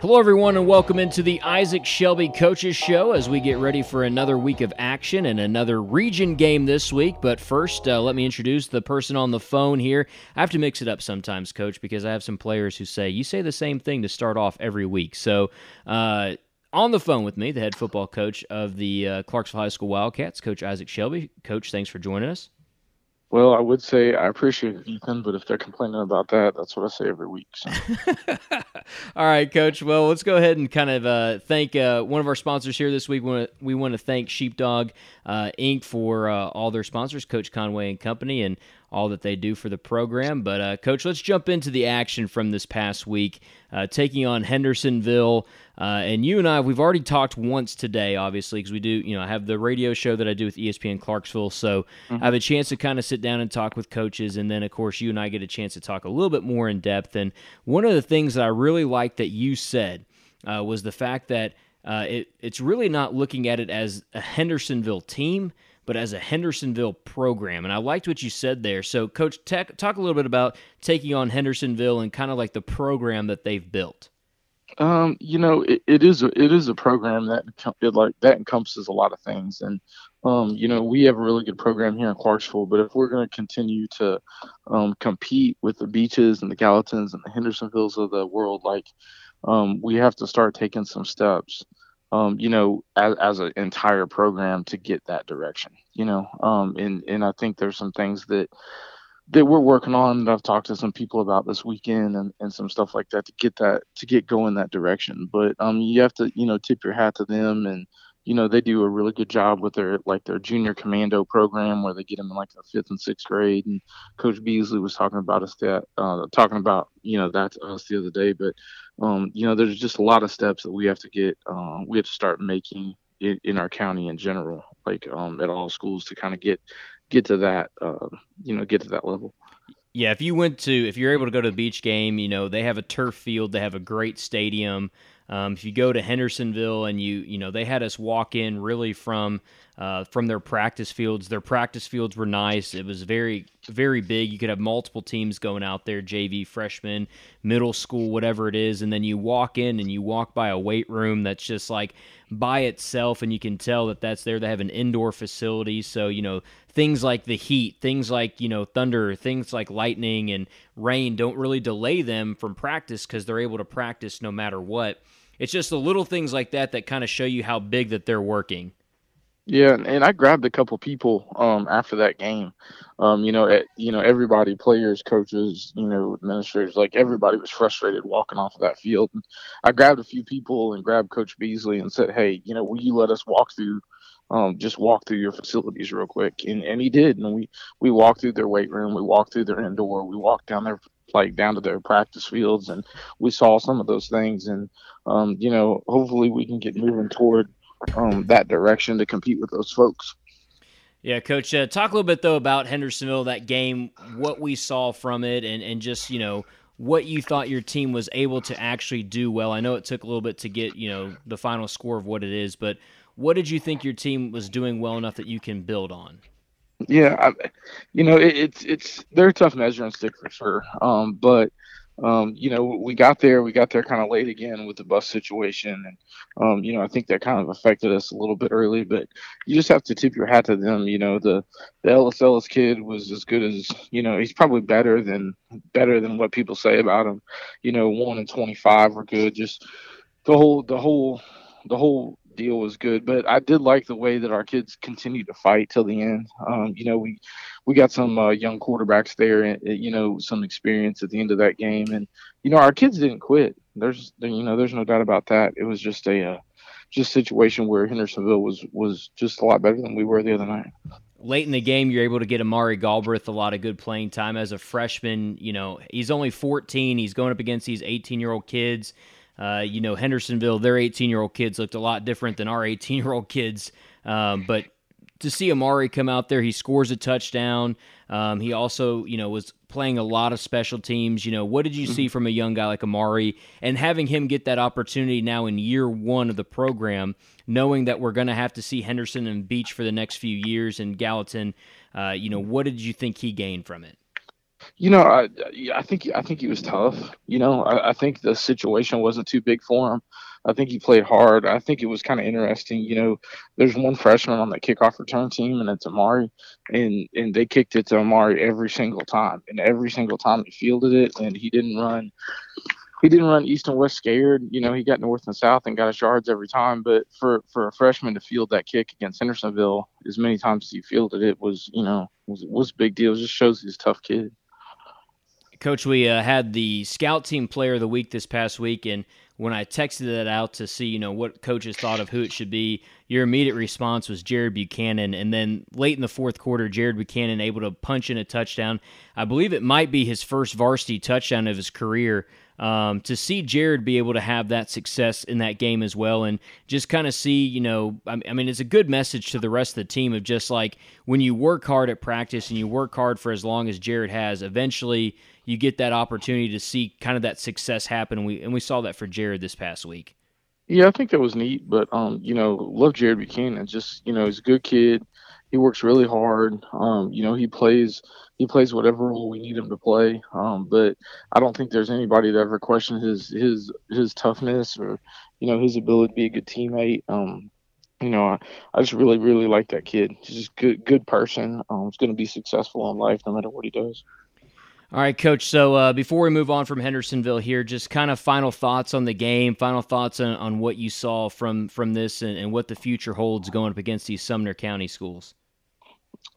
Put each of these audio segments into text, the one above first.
Hello, everyone, and welcome into the Isaac Shelby Coaches Show as we get ready for another week of action and another region game this week. But first, uh, let me introduce the person on the phone here. I have to mix it up sometimes, Coach, because I have some players who say, You say the same thing to start off every week. So, uh, on the phone with me, the head football coach of the uh, Clarksville High School Wildcats, Coach Isaac Shelby. Coach, thanks for joining us. Well, I would say I appreciate it, Ethan, but if they're complaining about that, that's what I say every week. So. all right, Coach. Well, let's go ahead and kind of uh, thank uh, one of our sponsors here this week. We want to, thank Sheepdog uh, Inc. for uh, all their sponsors, Coach Conway and Company, and all that they do for the program. But, uh, Coach, let's jump into the action from this past week, uh, taking on Hendersonville. Uh, and you and I, we've already talked once today, obviously, because we do, you know, I have the radio show that I do with ESPN Clarksville. So mm-hmm. I have a chance to kind of sit down and talk with coaches. And then, of course, you and I get a chance to talk a little bit more in depth. And one of the things that I really liked that you said uh, was the fact that uh, it, it's really not looking at it as a Hendersonville team but as a Hendersonville program. And I liked what you said there. So, Coach, tech, talk a little bit about taking on Hendersonville and kind of like the program that they've built. Um, you know, it, it is a, it is a program that it like that encompasses a lot of things, and um, you know, we have a really good program here in Clarksville. But if we're going to continue to um, compete with the Beeches and the Gallatins and the Hendersonvilles of the world, like um, we have to start taking some steps um, you know, as, as an entire program to get that direction, you know, um, and, and I think there's some things that, that we're working on that I've talked to some people about this weekend and, and some stuff like that to get that, to get going that direction. But, um, you have to, you know, tip your hat to them and, you know, they do a really good job with their like their junior commando program where they get them in like the fifth and sixth grade. And Coach Beasley was talking about us that uh, talking about you know that to us the other day. But um, you know, there's just a lot of steps that we have to get. Uh, we have to start making in, in our county in general, like um, at all schools, to kind of get get to that uh, you know get to that level. Yeah, if you went to if you're able to go to the Beech game, you know they have a turf field, they have a great stadium. Um, if you go to Hendersonville and you you know they had us walk in really from uh, from their practice fields. Their practice fields were nice. It was very very big. You could have multiple teams going out there, JV, freshman, middle school, whatever it is, and then you walk in and you walk by a weight room that's just like by itself, and you can tell that that's there. They have an indoor facility, so you know things like the heat, things like you know thunder, things like lightning and rain don't really delay them from practice because they're able to practice no matter what. It's just the little things like that that kind of show you how big that they're working. Yeah, and I grabbed a couple people um, after that game. Um, you know, at, you know, everybody, players, coaches, you know, administrators, like everybody was frustrated walking off of that field. And I grabbed a few people and grabbed Coach Beasley and said, "Hey, you know, will you let us walk through, um, just walk through your facilities real quick?" And and he did. And we we walked through their weight room, we walked through their indoor, we walked down their like down to their practice fields, and we saw some of those things. And um, you know, hopefully we can get moving toward um, that direction to compete with those folks. Yeah, Coach. Uh, talk a little bit though about Hendersonville, that game, what we saw from it, and and just you know what you thought your team was able to actually do well. I know it took a little bit to get you know the final score of what it is, but what did you think your team was doing well enough that you can build on? Yeah, I, you know it, it's it's they're a tough measuring stick for sure, um, but um, you know, we got there, we got there kind of late again with the bus situation. And, um, you know, I think that kind of affected us a little bit early, but you just have to tip your hat to them. You know, the, the Ellis Ellis kid was as good as, you know, he's probably better than, better than what people say about him. You know, one and 25 were good. Just the whole, the whole, the whole deal was good. But I did like the way that our kids continued to fight till the end. Um, you know, we we got some uh, young quarterbacks there, and you know, some experience at the end of that game, and you know, our kids didn't quit. There's you know, there's no doubt about that. It was just a uh, just situation where Hendersonville was was just a lot better than we were the other night. Late in the game, you're able to get Amari Galbraith a lot of good playing time as a freshman. You know, he's only 14. He's going up against these 18 year old kids. Uh, you know, Hendersonville, their 18 year old kids looked a lot different than our 18 year old kids. Um, but to see Amari come out there, he scores a touchdown. Um, he also, you know, was playing a lot of special teams. You know, what did you see mm-hmm. from a young guy like Amari and having him get that opportunity now in year one of the program, knowing that we're going to have to see Henderson and Beech for the next few years and Gallatin? Uh, you know, what did you think he gained from it? You know, I I think I think he was tough. You know, I, I think the situation wasn't too big for him. I think he played hard. I think it was kind of interesting. You know, there's one freshman on the kickoff return team, and it's Amari, and and they kicked it to Amari every single time, and every single time he fielded it, and he didn't run. He didn't run east and west scared. You know, he got north and south and got his yards every time. But for for a freshman to field that kick against Hendersonville as many times as he fielded it was, you know, was was a big deal. It just shows he's a tough kid. Coach, we uh, had the scout team player of the week this past week, and when I texted that out to see, you know, what coaches thought of who it should be, your immediate response was Jared Buchanan. And then late in the fourth quarter, Jared Buchanan able to punch in a touchdown. I believe it might be his first varsity touchdown of his career. Um, to see Jared be able to have that success in that game as well, and just kind of see, you know, I mean, it's a good message to the rest of the team of just like when you work hard at practice and you work hard for as long as Jared has, eventually you get that opportunity to see kind of that success happen. And we and we saw that for Jared this past week. Yeah, I think that was neat. But um, you know, love Jared Buchanan. Just you know, he's a good kid. He works really hard. Um, you know, he plays he plays whatever role we need him to play. Um, but I don't think there's anybody that ever questioned his his his toughness or you know his ability to be a good teammate. Um, you know, I, I just really really like that kid. He's just good good person. Um, he's going to be successful in life no matter what he does. All right, Coach. So uh, before we move on from Hendersonville here, just kind of final thoughts on the game, final thoughts on, on what you saw from from this, and, and, what the future holds going up against these Sumner County schools.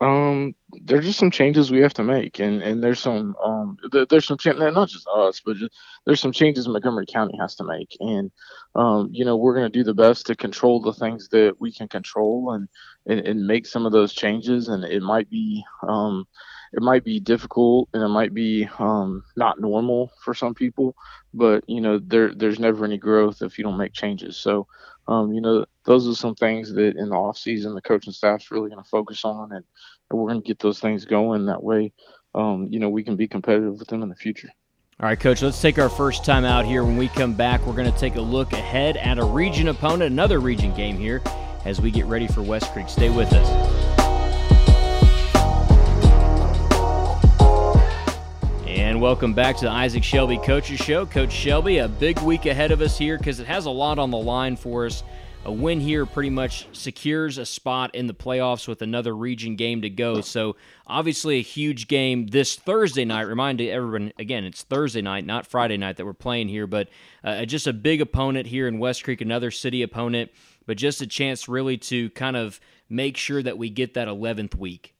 Um, there's just some changes we have to make, and and there's some um there's some not just us, but just, there's some changes Montgomery County has to make, and um you know we're gonna do the best to control the things that we can control and and, and make some of those changes, and it might be um it might be difficult and it might be um, not normal for some people, but you know there there's never any growth if you don't make changes. So um, you know those are some things that in the off season the coaching staff's really going to focus on, and, and we're going to get those things going. That way, um, you know we can be competitive with them in the future. All right, Coach, let's take our first time out here. When we come back, we're going to take a look ahead at a region opponent, another region game here, as we get ready for West Creek. Stay with us. Welcome back to the Isaac Shelby Coaches Show. Coach Shelby, a big week ahead of us here because it has a lot on the line for us. A win here pretty much secures a spot in the playoffs with another region game to go. So, obviously, a huge game this Thursday night. Remind everyone, again, it's Thursday night, not Friday night that we're playing here, but uh, just a big opponent here in West Creek, another city opponent, but just a chance really to kind of make sure that we get that 11th week.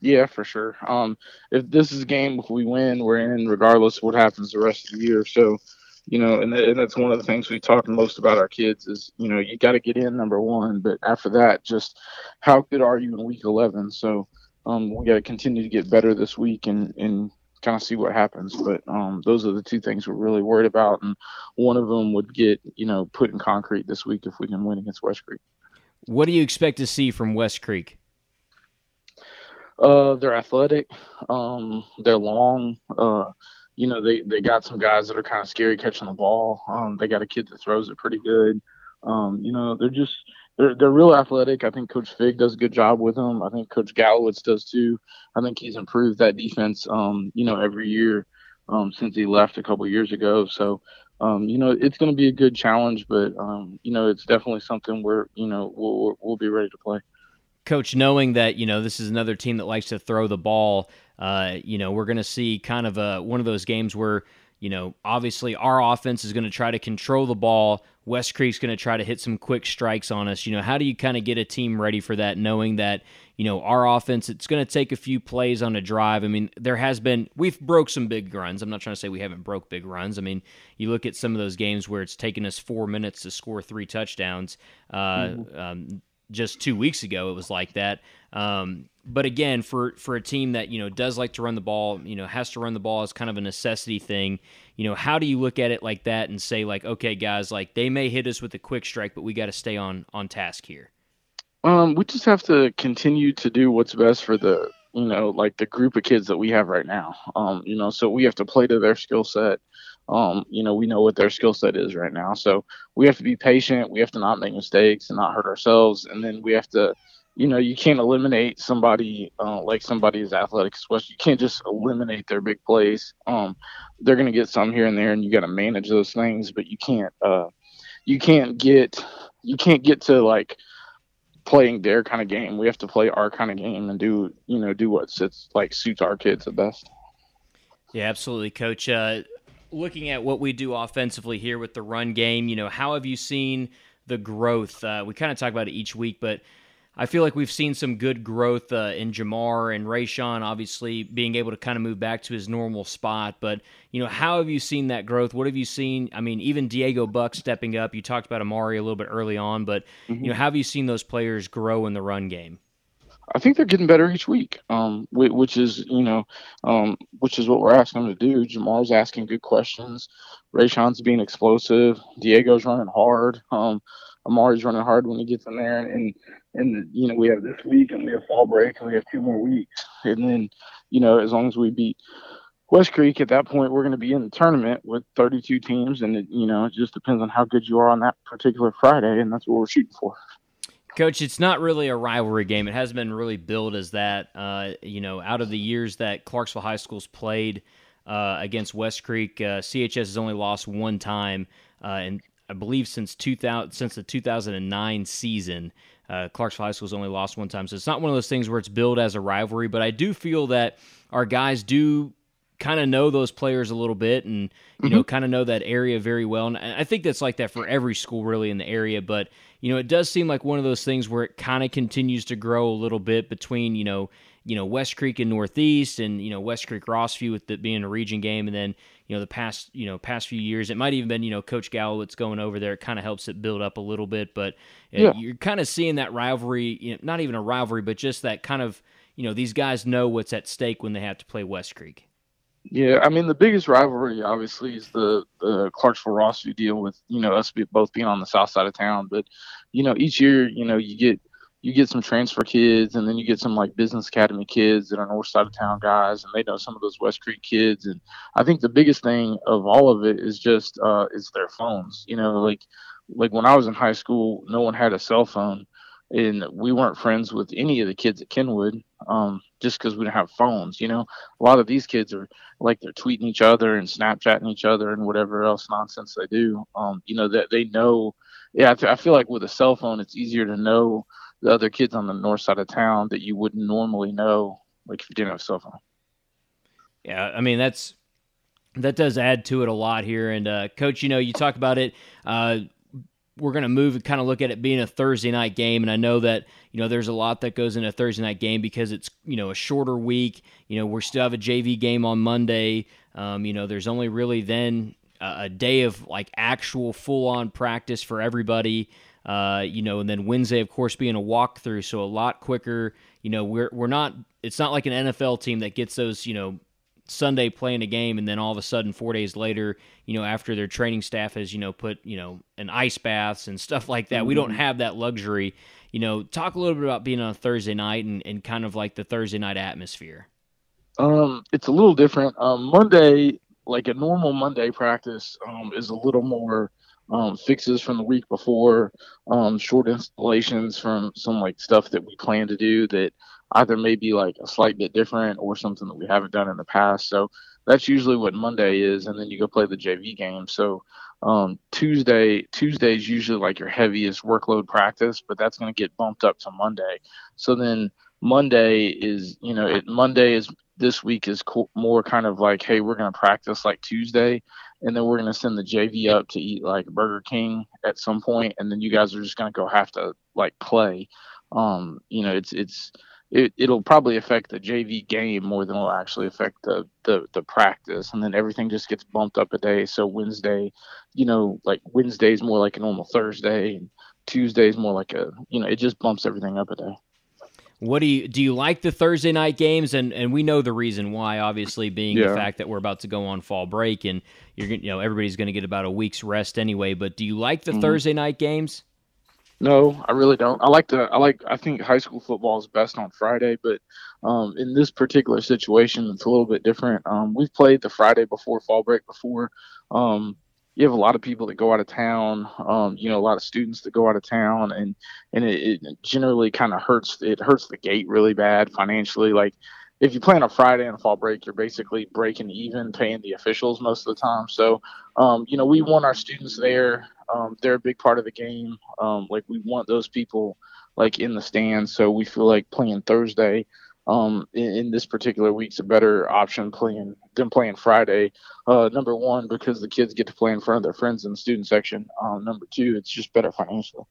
Yeah, for sure. Um, if this is a game, if we win, we're in, regardless of what happens the rest of the year. So, you know, and, and that's one of the things we talk most about our kids is, you know, you got to get in number one, but after that, just how good are you in week 11? So, um, we got to continue to get better this week and, and kind of see what happens. But um, those are the two things we're really worried about, and one of them would get, you know, put in concrete this week if we can win against West Creek. What do you expect to see from West Creek? Uh, they're athletic. Um, they're long. Uh, you know, they they got some guys that are kind of scary catching the ball. Um, they got a kid that throws it pretty good. Um, you know, they're just they're they're real athletic. I think Coach Fig does a good job with them. I think Coach Gallowitz does too. I think he's improved that defense. Um, you know, every year um, since he left a couple years ago. So. Um, you know, it's going to be a good challenge, but um, you know, it's definitely something where you know we'll we'll be ready to play. Coach, knowing that you know this is another team that likes to throw the ball, uh, you know we're going to see kind of a one of those games where you know obviously our offense is going to try to control the ball. West Creek's going to try to hit some quick strikes on us. You know how do you kind of get a team ready for that, knowing that you know our offense it's going to take a few plays on a drive. I mean there has been we've broke some big runs. I'm not trying to say we haven't broke big runs. I mean you look at some of those games where it's taken us four minutes to score three touchdowns. Uh, mm-hmm. um, just two weeks ago it was like that. Um, but again, for for a team that you know does like to run the ball, you know has to run the ball as kind of a necessity thing. You know, how do you look at it like that and say like, okay, guys, like they may hit us with a quick strike, but we got to stay on on task here. Um, we just have to continue to do what's best for the you know like the group of kids that we have right now. Um, you know, so we have to play to their skill set um, you know, we know what their skill set is right now. So we have to be patient. We have to not make mistakes and not hurt ourselves. And then we have to you know, you can't eliminate somebody uh, like somebody as athletic as West. You can't just eliminate their big plays. Um, they're going to get some here and there, and you got to manage those things. But you can't, uh, you can't get, you can't get to like playing their kind of game. We have to play our kind of game and do, you know, do what it's like suits our kids the best. Yeah, absolutely, Coach. Uh, looking at what we do offensively here with the run game, you know, how have you seen the growth? Uh, we kind of talk about it each week, but I feel like we've seen some good growth uh, in Jamar and Rayshon, obviously being able to kind of move back to his normal spot. But you know, how have you seen that growth? What have you seen? I mean, even Diego Buck stepping up. You talked about Amari a little bit early on, but mm-hmm. you know, how have you seen those players grow in the run game? I think they're getting better each week, um, which is you know, um, which is what we're asking them to do. Jamar's asking good questions. Rayshon's being explosive. Diego's running hard. Um, Amari's running hard when he gets in there, and and you know we have this week and we have fall break and we have two more weeks, and then you know as long as we beat West Creek at that point we're going to be in the tournament with 32 teams, and it, you know it just depends on how good you are on that particular Friday, and that's what we're shooting for. Coach, it's not really a rivalry game. It hasn't been really billed as that. Uh, you know, out of the years that Clarksville High School's played uh, against West Creek, uh, CHS has only lost one time, uh, and I believe since 2000 since the 2009 season. Uh, Clarksville High School's only lost one time, so it's not one of those things where it's billed as a rivalry. But I do feel that our guys do kind of know those players a little bit, and you mm-hmm. know, kind of know that area very well. And I think that's like that for every school really in the area. But you know, it does seem like one of those things where it kind of continues to grow a little bit between you know you know West Creek and Northeast, and you know West Creek Rossview with it being a region game, and then you know the past you know past few years, it might even been you know Coach Gallowitz going over there. It kind of helps it build up a little bit, but uh, yeah. you're kind of seeing that rivalry, you know, not even a rivalry, but just that kind of you know these guys know what's at stake when they have to play West Creek. Yeah, I mean the biggest rivalry obviously is the the Clarksville Rossview deal with you know us both being on the south side of town, but you know each year you know you get you get some transfer kids and then you get some like business academy kids that are north side of town guys and they know some of those west creek kids. And i think the biggest thing of all of it is just uh is their phones. You know like like when i was in high school no one had a cell phone and we weren't friends with any of the kids at kenwood um just because we didn't have phones you know a lot of these kids are like they're tweeting each other and snapchatting each other and whatever else nonsense they do um you know that they know yeah I, th- I feel like with a cell phone it's easier to know the other kids on the north side of town that you wouldn't normally know, like if you didn't have a cell phone. Yeah, I mean that's that does add to it a lot here. And uh, coach, you know, you talk about it. Uh, we're going to move and kind of look at it being a Thursday night game, and I know that you know there's a lot that goes into a Thursday night game because it's you know a shorter week. You know, we still have a JV game on Monday. Um, you know, there's only really then a, a day of like actual full on practice for everybody. Uh, you know, and then Wednesday, of course, being a walkthrough, so a lot quicker. You know, we're we're not. It's not like an NFL team that gets those. You know, Sunday playing a game, and then all of a sudden, four days later, you know, after their training staff has you know put you know an ice baths and stuff like that. Mm-hmm. We don't mm-hmm. have that luxury. You know, talk a little bit about being on a Thursday night and, and kind of like the Thursday night atmosphere. Um, it's a little different. Um, Monday, like a normal Monday practice, um, is a little more um, fixes from the week before, um, short installations from some like stuff that we plan to do that either maybe like a slight bit different or something that we haven't done in the past. So that's usually what Monday is, and then you go play the JV game. So um, Tuesday, Tuesday is usually like your heaviest workload practice, but that's going to get bumped up to Monday. So then Monday is, you know, it Monday is this week is co- more kind of like, hey, we're going to practice like Tuesday, and then we're going to send the JV up to eat like Burger King at some point, and then you guys are just going to go have to like play. Um, you know, it's it's it, it'll probably affect the JV game more than it'll actually affect the, the the practice, and then everything just gets bumped up a day. So Wednesday, you know, like Wednesday's more like a normal Thursday, and Tuesday's more like a you know, it just bumps everything up a day. What do you do? You like the Thursday night games, and and we know the reason why. Obviously, being yeah. the fact that we're about to go on fall break, and you're you know everybody's going to get about a week's rest anyway. But do you like the mm-hmm. Thursday night games? No, I really don't. I like to. I like. I think high school football is best on Friday, but um, in this particular situation, it's a little bit different. Um, we've played the Friday before fall break before, um, you have a lot of people that go out of town. Um, you know, a lot of students that go out of town, and and it, it generally kind of hurts. It hurts the gate really bad financially. Like if you play on a Friday and a fall break, you're basically breaking even, paying the officials most of the time. So, um, you know, we want our students there. Um, they're a big part of the game. Um, like we want those people like in the stands. So we feel like playing Thursday um, in, in, this particular week's a better option playing than playing Friday. Uh, number one, because the kids get to play in front of their friends in the student section. Um, number two, it's just better financially.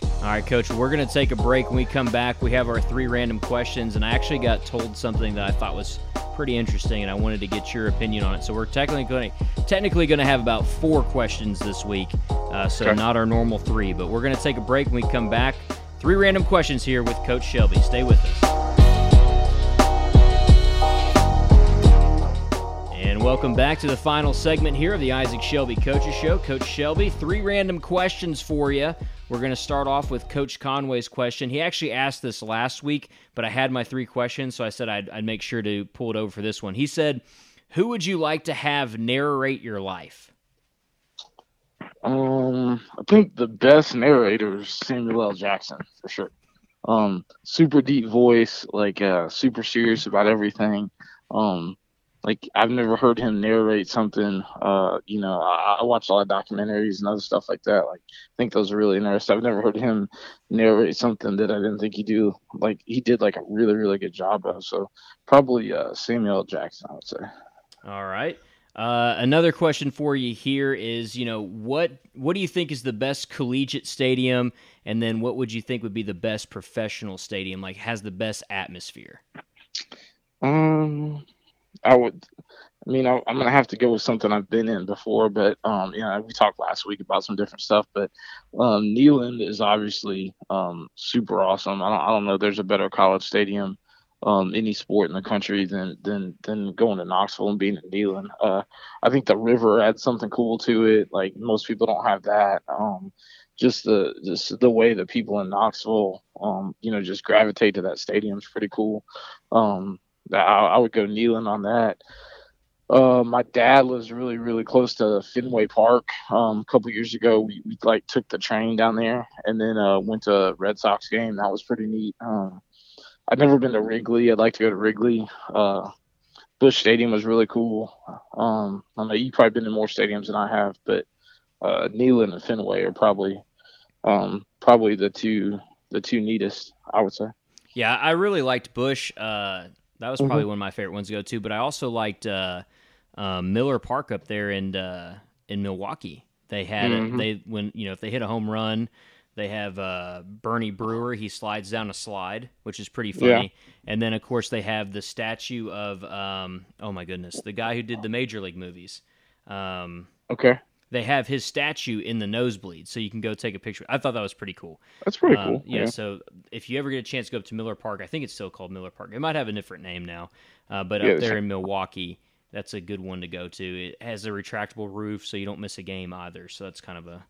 All right, Coach, we're going to take a break. When we come back, we have our three random questions, and I actually got told something that I thought was pretty interesting, and I wanted to get your opinion on it. So we're technically going to, technically going to have about four questions this week, uh, so okay. not our normal three. But we're going to take a break. When we come back, three random questions here with Coach Shelby. Stay with us. Welcome back to the final segment here of the Isaac Shelby Coaches Show. Coach Shelby, three random questions for you. We're going to start off with Coach Conway's question. He actually asked this last week, but I had my three questions, so I said I'd, I'd make sure to pull it over for this one. He said, Who would you like to have narrate your life? Um, I think the best narrator is Samuel L. Jackson for sure. Um, super deep voice, like uh, super serious about everything. Um, like I've never heard him narrate something. Uh, you know, I, I watch a lot of documentaries and other stuff like that. Like I think those are really interesting. I've never heard him narrate something that I didn't think he do. Like he did like a really really good job of. So probably uh, Samuel Jackson, I would say. All right. Uh, another question for you here is, you know, what what do you think is the best collegiate stadium, and then what would you think would be the best professional stadium? Like has the best atmosphere? Um, I would. I mean, I, am gonna have to go with something I've been in before, but um, you know, we talked last week about some different stuff, but um, Neyland is obviously um, super awesome. I don't, I don't know. There's a better college stadium, um, any sport in the country than than than going to Knoxville and being in Neyland. Uh, I think the river adds something cool to it. Like most people don't have that. Um, just the just the way that people in Knoxville, um, you know, just gravitate to that stadium is pretty cool. Um, I, I would go Neyland on that. Uh, my dad lives really, really close to Fenway Park. Um, a couple years ago, we, we like took the train down there and then uh, went to Red Sox game. That was pretty neat. Um, I've never been to Wrigley. I'd like to go to Wrigley. Uh, Busch Stadium was really cool. Um, I know you've probably been to more stadiums than I have, but uh, Neyland and Fenway are probably um, probably the two the two neatest, I would say. Yeah, I really liked Busch. Uh, that was probably mm-hmm. one of my favorite ones to go to. But I also liked uh, uh, Miller Park up there in uh, in Milwaukee. They had mm-hmm. they when you know if they hit a home run, they have uh, Bernie Brewer. He slides down a slide, which is pretty funny. Yeah. And then of course they have the statue of um, oh my goodness, the guy who did the Major League movies. Um, okay they have his statue in the nosebleed, so you can go take a picture. I thought that was pretty cool. That's pretty um, cool. Yeah, yeah, So if you ever get a chance to go up to Miller Park, I think it's still called Miller Park. It might have a different name now, uh, but yeah, up there in Milwaukee, that's a good one to go to. It has a retractable roof, so you don't miss a game either. So that's kind of a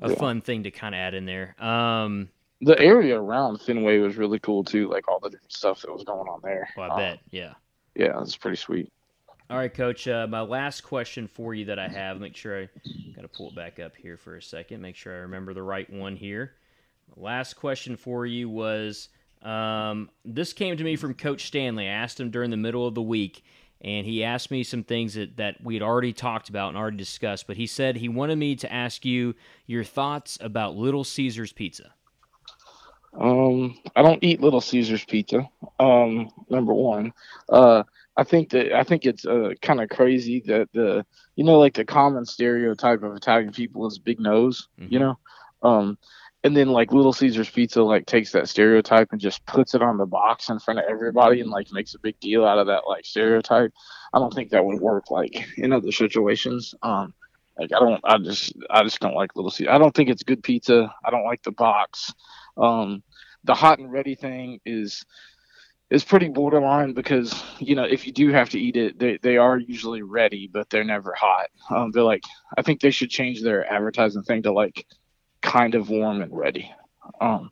a yeah. fun thing to kind of add in there. Um, the area around Fenway was really cool too, like all the different stuff that was going on there. Well, I um, bet. Yeah. Yeah, it's pretty sweet. All right, Coach. Uh, my last question for you that I have. Make sure I got to pull it back up here for a second. Make sure I remember the right one here. My last question for you was um, this came to me from Coach Stanley. I asked him during the middle of the week, and he asked me some things that, that we had already talked about and already discussed. But he said he wanted me to ask you your thoughts about Little Caesars Pizza. Um, I don't eat Little Caesars pizza. Um, number one. Uh, I think that I think it's uh, kind of crazy that the you know like the common stereotype of Italian people is big nose, mm-hmm. you know, um, and then like Little Caesars Pizza like takes that stereotype and just puts it on the box in front of everybody and like makes a big deal out of that like stereotype. I don't think that would work like in other situations. Um, like I don't, I just, I just don't like Little Caesars. I don't think it's good pizza. I don't like the box. Um, the hot and ready thing is is pretty borderline because you know if you do have to eat it, they they are usually ready, but they're never hot. Um, they're like I think they should change their advertising thing to like kind of warm and ready. Um,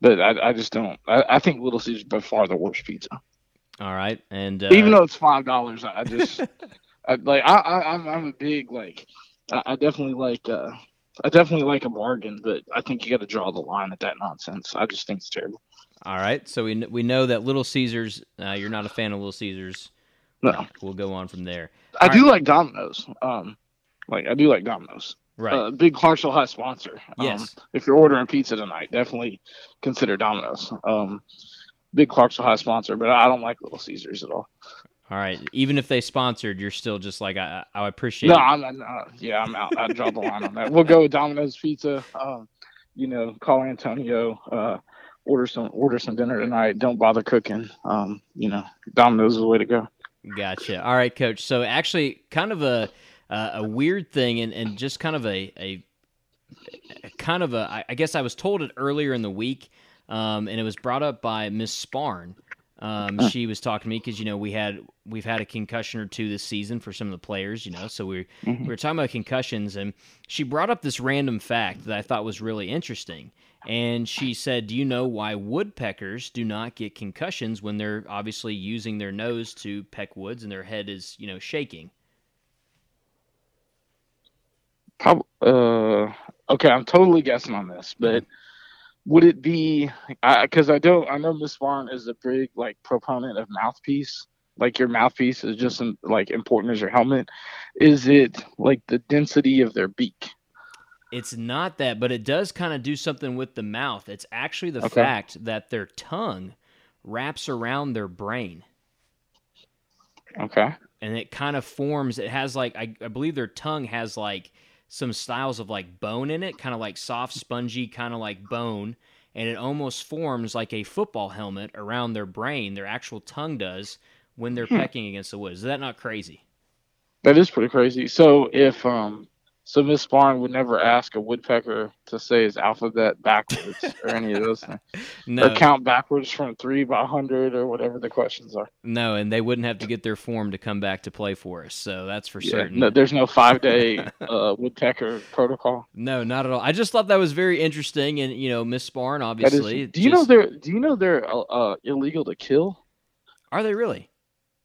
but I, I just don't. I, I think Little Caesars by far the worst pizza. All right, and uh, even though it's five dollars, I just I, like I, I I'm I'm a big like I, I definitely like uh, I definitely like a bargain, but I think you got to draw the line at that nonsense. I just think it's terrible. All right, so we we know that Little Caesars. Uh, you're not a fan of Little Caesars. No, we'll go on from there. I All do right. like Domino's. Um, like I do like Domino's. Right. Uh, big Clarksville High sponsor. Um, yes. If you're ordering pizza tonight, definitely consider Domino's. Um, big Clarksville High sponsor, but I don't like Little Caesars at all. All right. Even if they sponsored, you're still just like I, I appreciate. No, I'm uh, yeah, I'm out. I draw the line on that. We'll go with Domino's Pizza. Um, you know, call Antonio. Uh, order some order some dinner tonight. Don't bother cooking. Um, you know, Domino's is the way to go. Gotcha. All right, Coach. So actually, kind of a uh, a weird thing, and, and just kind of a, a, a kind of a. I guess I was told it earlier in the week, um, and it was brought up by Miss Sparn. Um, she was talking to me because you know we had we've had a concussion or two this season for some of the players, you know. So we mm-hmm. we were talking about concussions, and she brought up this random fact that I thought was really interesting. And she said, "Do you know why woodpeckers do not get concussions when they're obviously using their nose to peck woods and their head is you know shaking?" Probably, uh, okay, I'm totally guessing on this, but would it be because I, I, don't I know Miss Vaughn is a big like proponent of mouthpiece. Like your mouthpiece is just like important as your helmet. Is it like the density of their beak? It's not that, but it does kind of do something with the mouth. It's actually the okay. fact that their tongue wraps around their brain. Okay. And it kind of forms. It has like I, I believe their tongue has like some styles of like bone in it, kind of like soft, spongy, kind of like bone, and it almost forms like a football helmet around their brain. Their actual tongue does when they're hmm. pecking against the wood. Is that not crazy? That is pretty crazy. So if um so Miss Barn would never ask a woodpecker to say his alphabet backwards or any of those things. No. Or count backwards from three by hundred or whatever the questions are. No, and they wouldn't have to get their form to come back to play for us. So that's for yeah, certain. No, there's no five day uh, woodpecker protocol. No, not at all. I just thought that was very interesting, and you know, Miss Barn obviously. Is, do you just... know they're Do you know they're uh, illegal to kill? Are they really?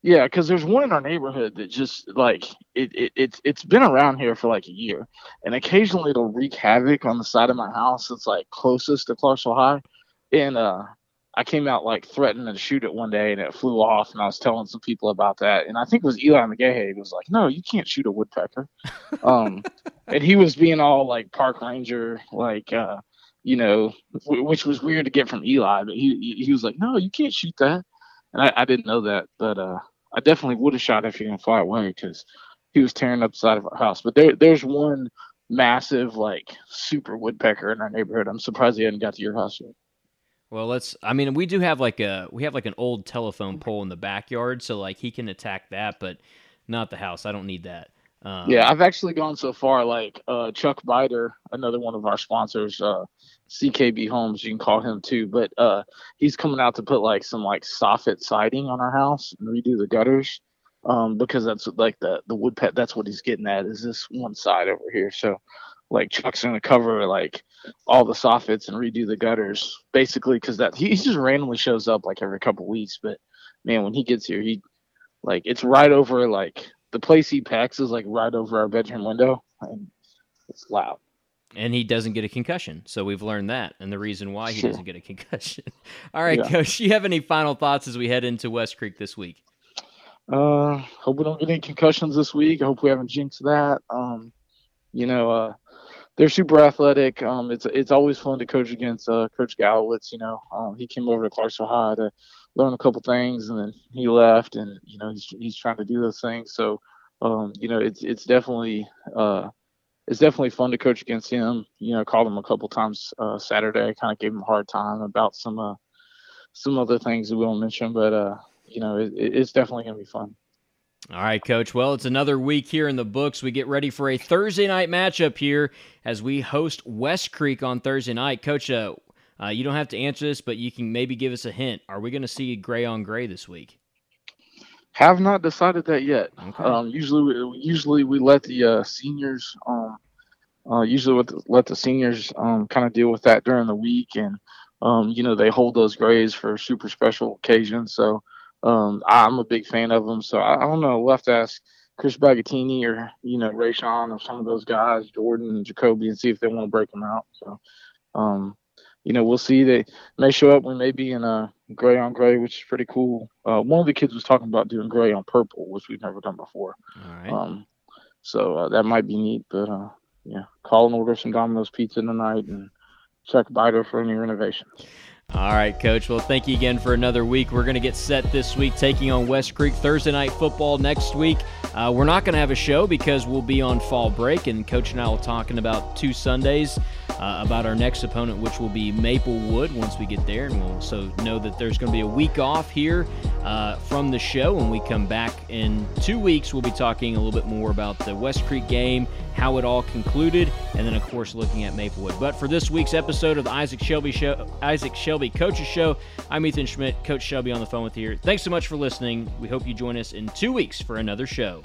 Yeah, because there's one in our neighborhood that just like it, it it's it's been around here for like a year, and occasionally it'll wreak havoc on the side of my house that's like closest to Clarksville High, and uh, I came out like threatening to shoot it one day, and it flew off, and I was telling some people about that, and I think it was Eli McGahey was like, "No, you can't shoot a woodpecker," um, and he was being all like park ranger, like uh, you know, w- which was weird to get from Eli, but he he was like, "No, you can't shoot that." And I, I didn't know that, but uh, I definitely would have shot if he didn't fly away because he was tearing up the side of our house. But there, there's one massive like super woodpecker in our neighborhood. I'm surprised he hadn't got to your house yet. Well, let's. I mean, we do have like a we have like an old telephone pole in the backyard, so like he can attack that, but not the house. I don't need that. Um, yeah, I've actually gone so far. Like uh, Chuck Biter, another one of our sponsors, uh, CKB Homes, you can call him too. But uh, he's coming out to put like some like soffit siding on our house and redo the gutters, um, because that's like the the wood pet. That's what he's getting at is this one side over here. So, like Chuck's gonna cover like all the soffits and redo the gutters, basically, because that he, he just randomly shows up like every couple weeks. But man, when he gets here, he like it's right over like the place he packs is like right over our bedroom window, and it's loud. And he doesn't get a concussion, so we've learned that, and the reason why he doesn't get a concussion. All right, yeah. Coach, you have any final thoughts as we head into West Creek this week? Uh, hope we don't get any concussions this week. I hope we haven't jinxed that. Um, you know, uh, they're super athletic. Um, it's it's always fun to coach against uh, Coach Gallowitz. You know, um, he came over to Clarksville High to learn a couple things, and then he left, and you know he's he's trying to do those things. So, um, you know, it's it's definitely uh, it's definitely fun to coach against him. You know, called him a couple times uh, Saturday. Kind of gave him a hard time about some uh, some other things that we won't mention, but uh, you know, it, it's definitely gonna be fun. All right, Coach. Well, it's another week here in the books. We get ready for a Thursday night matchup here as we host West Creek on Thursday night. Coach, uh, uh, you don't have to answer this, but you can maybe give us a hint. Are we going to see gray on gray this week? Have not decided that yet. Okay. Um, usually, we, usually we let the uh, seniors. Um, uh, usually, let the seniors um, kind of deal with that during the week, and um, you know they hold those grays for super special occasions. So um, I'm a big fan of them. So I, I don't know. We'll have to ask Chris Bagatini or you know Rayshon or some of those guys, Jordan and Jacoby, and see if they want to break them out. So, um, you know, we'll see. They may show up. We may be in a gray on gray, which is pretty cool. Uh, one of the kids was talking about doing gray on purple, which we've never done before. All right. Um, so uh, that might be neat. But uh, yeah, call and order some Domino's pizza tonight and check Bido for any renovations. All right, Coach. Well, thank you again for another week. We're going to get set this week taking on West Creek Thursday night football next week. Uh, we're not going to have a show because we'll be on fall break, and Coach and I will talking about two Sundays uh, about our next opponent, which will be Maplewood once we get there, and we'll also know that there's going to be a week off here uh, from the show. When we come back in two weeks, we'll be talking a little bit more about the West Creek game, how it all concluded, and then of course looking at Maplewood. But for this week's episode of the Isaac Shelby Show, Isaac Shelby Coaches Show, I'm Ethan Schmidt, Coach Shelby on the phone with you. Thanks so much for listening. We hope you join us in two weeks for another show.